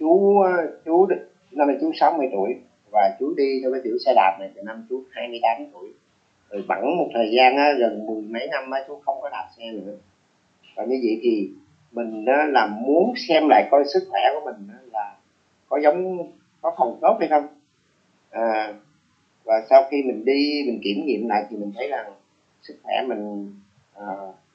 chú chú năm nay chú 60 tuổi và chú đi theo cái kiểu xe đạp này từ năm chú 28 tuổi. Rồi bẵng một thời gian á, gần mười mấy năm á, chú không có đạp xe nữa. Và như vậy thì mình á, là muốn xem lại coi sức khỏe của mình á, là có giống có phòng tốt hay không. À, và sau khi mình đi mình kiểm nghiệm lại thì mình thấy rằng sức khỏe mình à,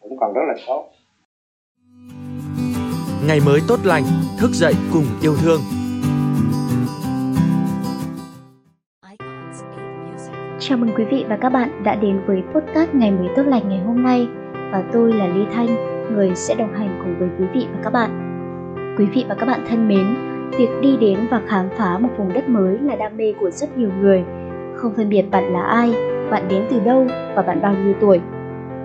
cũng còn rất là tốt ngày mới tốt lành thức dậy cùng yêu thương Chào mừng quý vị và các bạn đã đến với podcast Ngày mới tốt lành ngày hôm nay và tôi là Lý Thanh, người sẽ đồng hành cùng với quý vị và các bạn. Quý vị và các bạn thân mến, việc đi đến và khám phá một vùng đất mới là đam mê của rất nhiều người. Không phân biệt bạn là ai, bạn đến từ đâu và bạn bao nhiêu tuổi.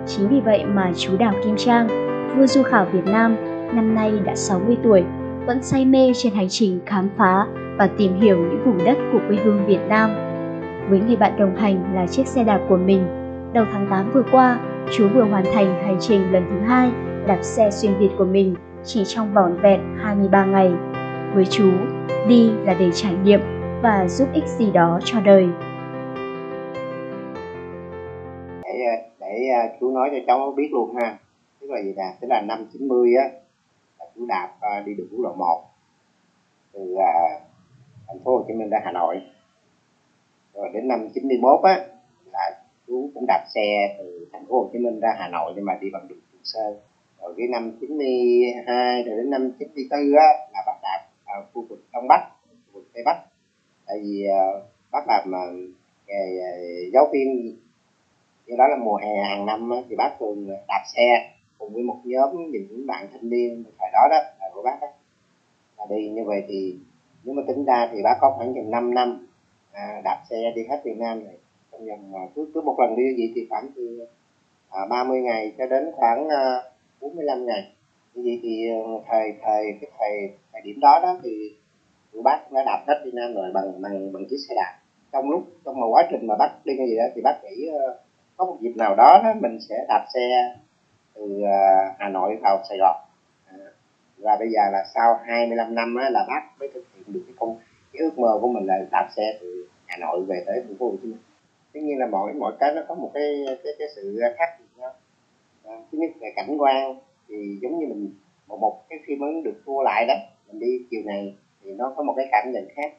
Chính vì vậy mà chú Đào Kim Trang, vua du khảo Việt Nam, năm nay đã 60 tuổi, vẫn say mê trên hành trình khám phá và tìm hiểu những vùng đất của quê hương Việt Nam với người bạn đồng hành là chiếc xe đạp của mình. Đầu tháng 8 vừa qua, chú vừa hoàn thành hành trình lần thứ hai đạp xe xuyên Việt của mình chỉ trong vỏn vẹn 23 ngày. Với chú, đi là để trải nghiệm và giúp ích gì đó cho đời. Để, à, để à, chú nói cho cháu biết luôn ha. Tức là gì nè, tức là năm 90 á, cũng đạp uh, đi được quốc lộ 1 từ uh, thành phố Hồ Chí Minh ra Hà Nội. Rồi đến năm 91 á là chú cũng đạp xe từ thành phố Hồ Chí Minh ra Hà Nội nhưng mà đi bằng đường Trường Sơn. Rồi cái năm 92 rồi đến năm 94 á là bắt đạp ở khu vực Đông Bắc khu vực Tây Bắc. Tại vì uh, bác làm uh, nghề uh, giáo viên do đó là mùa hè hàng năm á, thì bác thường đạp xe cùng với một nhóm những bạn thanh niên thời đó đó là của bác đó. Là đi như vậy thì nếu mà tính ra thì bác có khoảng chừng 5 năm à, đạp xe đi hết Việt Nam này. Trong vòng à, cứ cứ một lần đi vậy thì khoảng từ à, 30 ngày cho đến khoảng à, 45 ngày. Như vậy thì ờ, thời thời cái thời thời điểm đó đó thì tụi bác đã đạp hết Việt Nam rồi bằng bằng bằng chiếc xe đạp. Trong lúc trong một quá trình mà bác đi cái gì đó thì bác nghĩ ờ, có một dịp nào đó, đó mình sẽ đạp xe từ à, Hà Nội vào Sài Gòn. À, và bây giờ là sau 25 năm á, là bác mới thực hiện được cái công cái ước mơ của mình là đạp xe từ Hà Nội về tới thành phố Hồ Chí Minh. Tất nhiên là mỗi mỗi cái nó có một cái cái, cái sự khác biệt nhau. À, thứ nhất là cảnh quan thì giống như mình một một cái phim ấn được tua lại đó mình đi chiều này thì nó có một cái cảm nhận khác.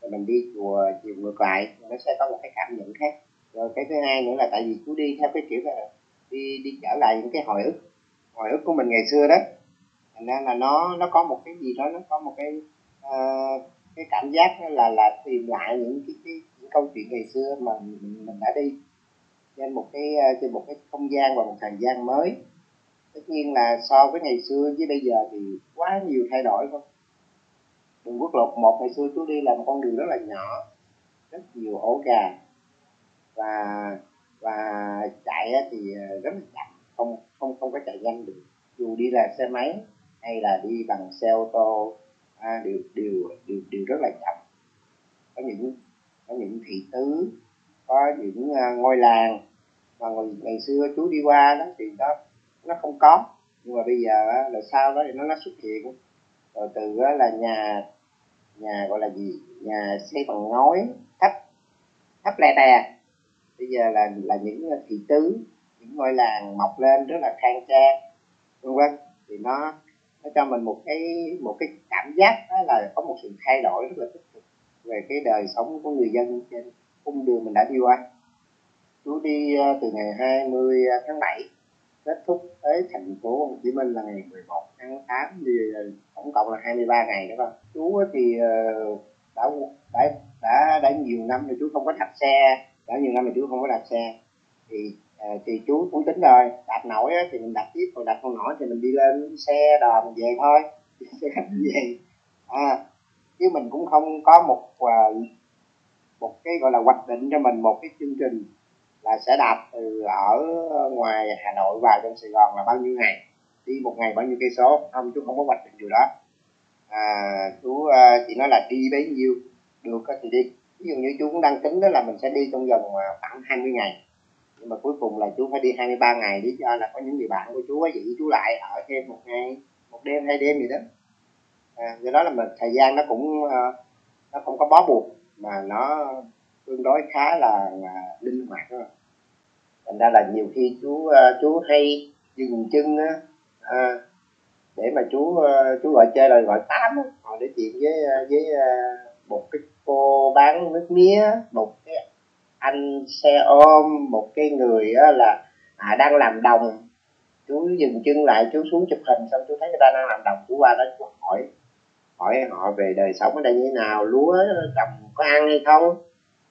Rồi mình đi chùa chiều ngược lại nó sẽ có một cái cảm nhận khác. Rồi cái thứ hai nữa là tại vì chú đi theo cái kiểu là đi đi trở lại những cái hồi ức hồi ức của mình ngày xưa đó. Thành ra là nó nó có một cái gì đó nó có một cái uh, cái cảm giác là là tìm lại những cái, cái những câu chuyện ngày xưa mà mình, mình đã đi trên một cái ờ, trên một cái không gian và một thời gian mới. Tất nhiên là so với ngày xưa với bây giờ thì quá nhiều thay đổi không đường quốc lộ một ngày xưa chú đi là một con đường rất là nhỏ rất nhiều ổ gà và và chạy thì à, rất là chậm không không không có chạy nhanh được. Dù đi là xe máy hay là đi bằng xe ô tô à, đều đều đều đều rất là chậm. Có những có những thị tứ có những uh, ngôi làng mà ngày, ngày xưa chú đi qua đó thì đó nó không có. Nhưng mà bây giờ là sau đó thì nó nó xuất hiện. Rồi từ đó là nhà nhà gọi là gì? Nhà xây bằng ngói thấp thấp lè tè bây giờ là là những ờ, thị tứ, những ngôi làng mọc lên rất là khang trang, vân vân. Thì nó nó cho mình một cái một cái cảm giác đó là có một sự thay đổi rất là tích cực về cái đời sống của người dân trên cung đường mình đã đi qua. Chú đi ờ, từ ngày 20 ờ, tháng 7 kết thúc tới thành phố Hồ Chí Minh là ngày 11 tháng 8 thì tổng cộng là 23 ngày đó con chú thì đã đã đã đã nhiều năm rồi, chú không có đạp xe đã nhiều năm mình chú không có đạp xe. Thì à, thì chú cũng tính rồi đạp nổi á, thì mình đạp tiếp còn đạp không nổi thì mình đi lên xe đò mình về thôi. Xe khách về. À, chứ mình cũng không có một ờ, một cái gọi là hoạch định cho mình một cái chương trình là sẽ đạp từ ở ngoài Hà Nội vào trong Sài Gòn là bao nhiêu ngày. Đi một ngày bao nhiêu cây số không chú không có hoạch định điều đó. À, chú ờ, chỉ nói là đi bấy nhiêu được thì đi ví dụ như chú cũng đang tính đó là mình sẽ đi trong vòng à, khoảng 20 ngày nhưng mà cuối cùng là chú phải đi 23 ngày lý do là có những người bạn của chú có giữ chú lại ở thêm một ngày một đêm hai đêm gì đó à, do đó là mình thời gian nó cũng ờ, nó không có bó buộc mà nó tương đối khá là, là linh hoạt đó. thành ra là nhiều khi chú ờ, chú hay dừng chân á à, để mà chú chú gọi chơi là gọi tám á họ để chuyện với với một cái cô bán nước mía một cái anh xe ôm một cái người á là à, đang làm đồng. Chú dừng chân lại chú xuống chụp hình xong chú thấy người ta đang làm đồng chú qua đó chú hỏi hỏi họ về đời sống ở đây như thế nào lúa trồng có ăn hay không?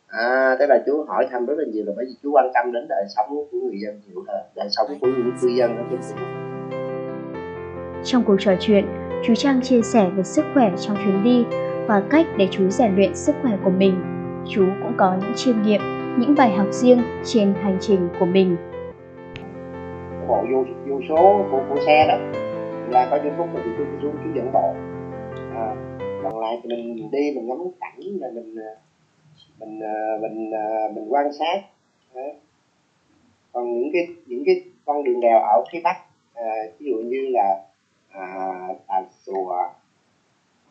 À thế là chú hỏi thăm rất là nhiều là bởi vì chú quan tâm đến đời sống của người dân nhiều hơn đời sống của những cư dân ở trên trong cuộc trò chuyện chú Trang chia sẻ về sức khỏe trong chuyến đi và cách để chú rèn luyện sức khỏe của mình. Chú cũng có những chiêm nghiệm những bài học riêng trên hành trình của mình. Bộ vô vô số của, của xe đó là có những lúc mình chú chú chú dẫn bộ. À, còn lại thì mình đi mình ngắm cảnh là mình à, mình à, mình mình, mình quan sát. Đấy. còn những cái những cái con đường đèo ở phía bắc à, ví dụ như là à, tà sùa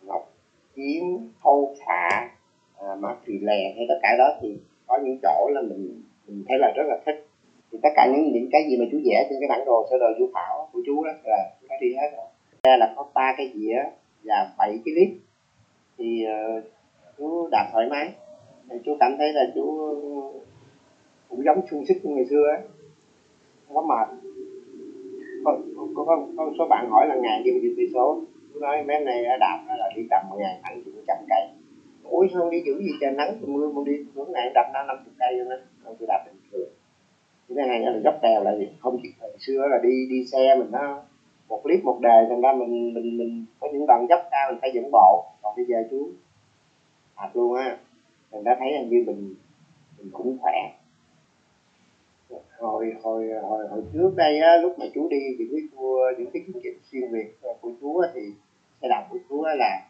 ngọc kiếm thâu thả à, mã lè hay tất cả đó thì có những chỗ là mình mình thấy là rất là thích. Thì tất cả những những cái gì mà chú vẽ trên cái bản đồ sơ đồ du khảo của chú đó là chú đã đi hết rồi. Ra là có ba cái dĩa và bảy cái clip thì uh, chú đạt thoải mái. Thì chú cảm thấy là chú cũng giống sung sức như ngày xưa ấy không có mệt. Có, có, có, có số bạn hỏi là ngày đi bao nhiêu cây số nói mấy này đạp là đi tầm một ngày khoảng chục trăm cây. Ôi không đi giữ gì trời? Nắng mưa mà đi hướng này đạp năm năm chục cây luôn á không tôi đạp bình thường. Thứ hai là gấp đèo là gì? Không chỉ hồi xưa là đi đi xe mình nó một clip một đề thành ra mình mình mình có những đoạn dốc cao mình phải dẫn bộ. Còn bây giờ chú đạp luôn á. Mình đã thấy hình như mình mình cũng khỏe. Hồi hồi hồi hồi trước đây á lúc mà chú đi những cái tour những cái chương trình xuyên việt. Của chú á, thì cái đầu của chú là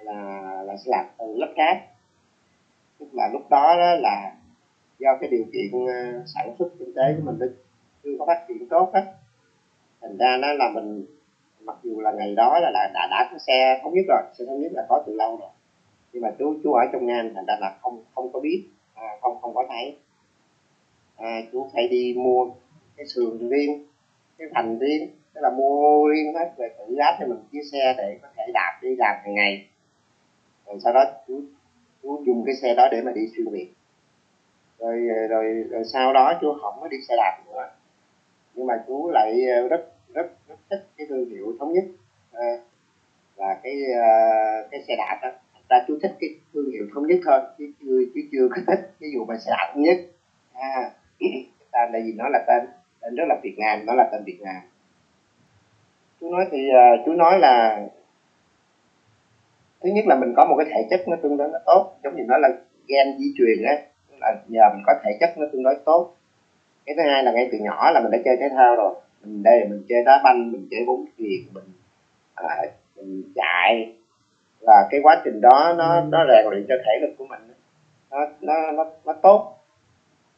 là là sẽ làm từ lớp khác tức là lúc đó, đó là do cái điều kiện ờ, sản xuất kinh tế của mình nó chưa có phát triển tốt á. Thành ra nó là mình mặc dù là ngày đó là, là đã đã có xe thống nhất rồi xe thống nhất là có từ lâu rồi. Nhưng mà chú chú ở trong nam thành ra là không không có biết à, không không có thấy. À, chú phải đi mua cái sườn riêng cái thành riêng tức là mua riêng hết về tự lái cho mình chiếc xe để có thể đạp đi làm hàng ngày. Rồi sau đó chú chú dùng cái xe đó để mà đi xuyên việt. Rồi, rồi rồi sau đó chú không có đi xe đạp nữa. Nhưng mà chú lại ờ, rất rất rất thích cái thương hiệu thống nhất ờ, à, là cái uh, cái xe đạp đó. Ta chú thích cái thương hiệu thống nhất hơn chứ chưa chứ chưa có thích ví dụ mà xe đạp thống nhất. À, tên là gì nó là tên tên rất là việt nam nó là tên việt nam chú nói thì uh, chú nói là thứ nhất là mình có một cái thể chất nó tương đối nó tốt giống như nó là gen di truyền á là nhờ mình có thể chất nó tương đối tốt. Cái thứ hai là ngay từ nhỏ là mình đã chơi thể thao rồi mình đây mình chơi đá banh mình chơi bóng chuyền mình à, mình chạy và cái quá trình đó nó nó rèn luyện cho thể lực của mình nó nó nó, nó tốt.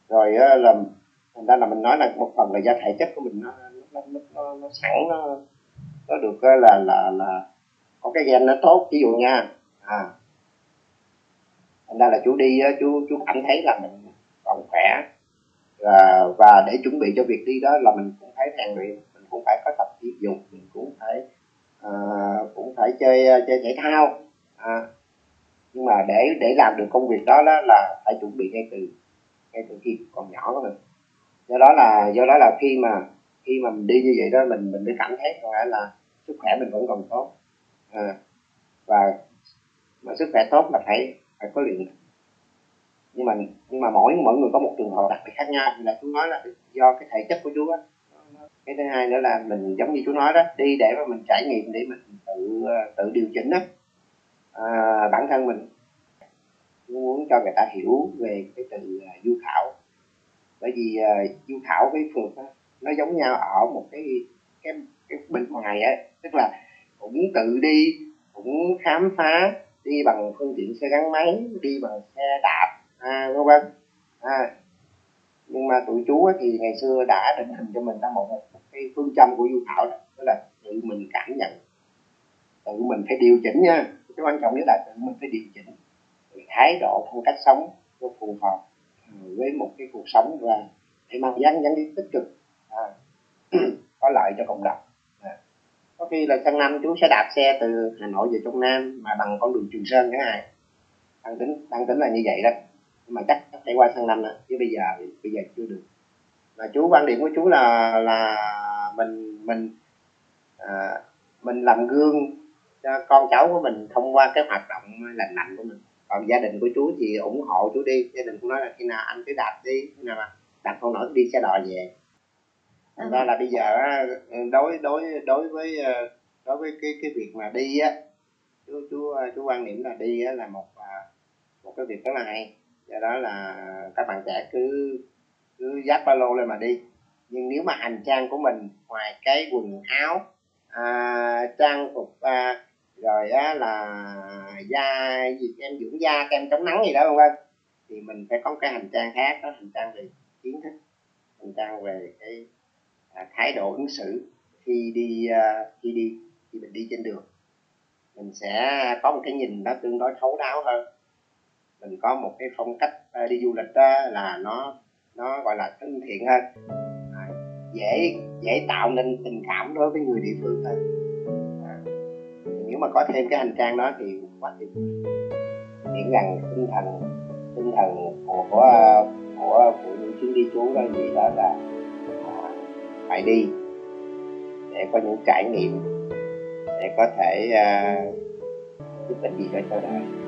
Rồi là thành ra là mình nói là một phần là do thể chất của mình nó nó nó, nó, nó sẵn nó nó được ờ, là là là có cái gen nó tốt ví dụ nha. À. Thành ra là chú đi ờ, chú chú cảm thấy là mình còn khỏe. Và, và để chuẩn bị cho việc đi đó là mình cũng phải rèn luyện mình cũng phải có tập thể dục mình cũng phải à, cũng phải chơi chơi thể thao. À, nhưng mà để để làm được công việc đó, đó là phải chuẩn bị ngay từ ngay từ khi còn nhỏ của mình do đó là do đó là khi mà khi mà mình đi như vậy đó mình mình mới cảm thấy có lẽ là sức khỏe mình vẫn còn tốt. À, và mà sức khỏe tốt là phải phải có luyện nhưng mà nhưng mà mỗi mỗi người có một trường hợp đặc biệt khác nhau. Thì là chú nói là do cái thể chất của chú á. Cái thứ hai nữa là mình giống như chú nói đó đi để mà mình trải nghiệm để mình tự tự điều chỉnh đó à, bản thân mình muốn cho người ta hiểu về cái từ uh, du khảo. Bởi vì uh, du khảo với phượt đó, nó giống nhau ở một cái cái cái bên ngoài á. Tức là cũng tự đi cũng khám phá đi bằng phương tiện xe gắn máy đi bằng xe đạp à, vân vân. À, nhưng mà tụi chú thì ngày xưa đã định hình cho mình ra một, một cái phương châm của du thảo đó, đó là tự mình cảm nhận tự mình phải điều chỉnh nha. Cái quan trọng nhất là tự mình phải điều chỉnh thái độ phong cách sống nó phù hợp ừ, với một cái cuộc sống và để mang dáng dáng tích cực lợi cho cộng đồng. À. có khi là sang năm chú sẽ đạp xe từ hà nội về trong nam mà bằng con đường trường sơn chẳng hạn đang tính đang tính là như vậy đó. Nhưng mà chắc phải qua sang năm đó chứ bây giờ bây giờ chưa được. Mà chú quan điểm của chú là là mình mình à, mình làm gương cho con cháu của mình thông qua cái hoạt động lành mạnh của mình. Còn gia đình của chú thì ủng hộ chú đi. Gia đình cũng nói là khi nào anh cứ đạp đi khi nào mà đạp không nổi đi xe đò về thành ra là bây giờ đối đối đối với ờ, đối với cái cái việc mà đi á chú chú ờ, chú quan niệm là đi á là một một cái việc rất là hay. Do đó là các bạn trẻ cứ cứ dắt ba lô lên mà đi. Nhưng nếu mà hành trang của mình ngoài cái quần áo à, trang phục à, rồi á là da gì kem dưỡng da kem chống nắng gì đó không vân thì mình phải có cái hành trang khác. Đó hành trang về kiến thức hành trang về cái à, thái độ ứng xử khi đi à, khi đi khi mình đi trên đường. Mình sẽ có một cái nhìn nó tương đối thấu đáo hơn. Mình có một cái phong cách à, đi du lịch đó là nó nó gọi là thân thiện hơn. À, dễ dễ tạo nên tình cảm đối với người địa phương hơn. À, nếu mà có thêm cái hành trang đó thì quá tuyệt vời. Rằng tinh thần tinh thần của à, của, của, của những chuyến đi chú đó gì đó là phải đi để có những trải nghiệm để có thể uh, giúp ích gì đó cho đời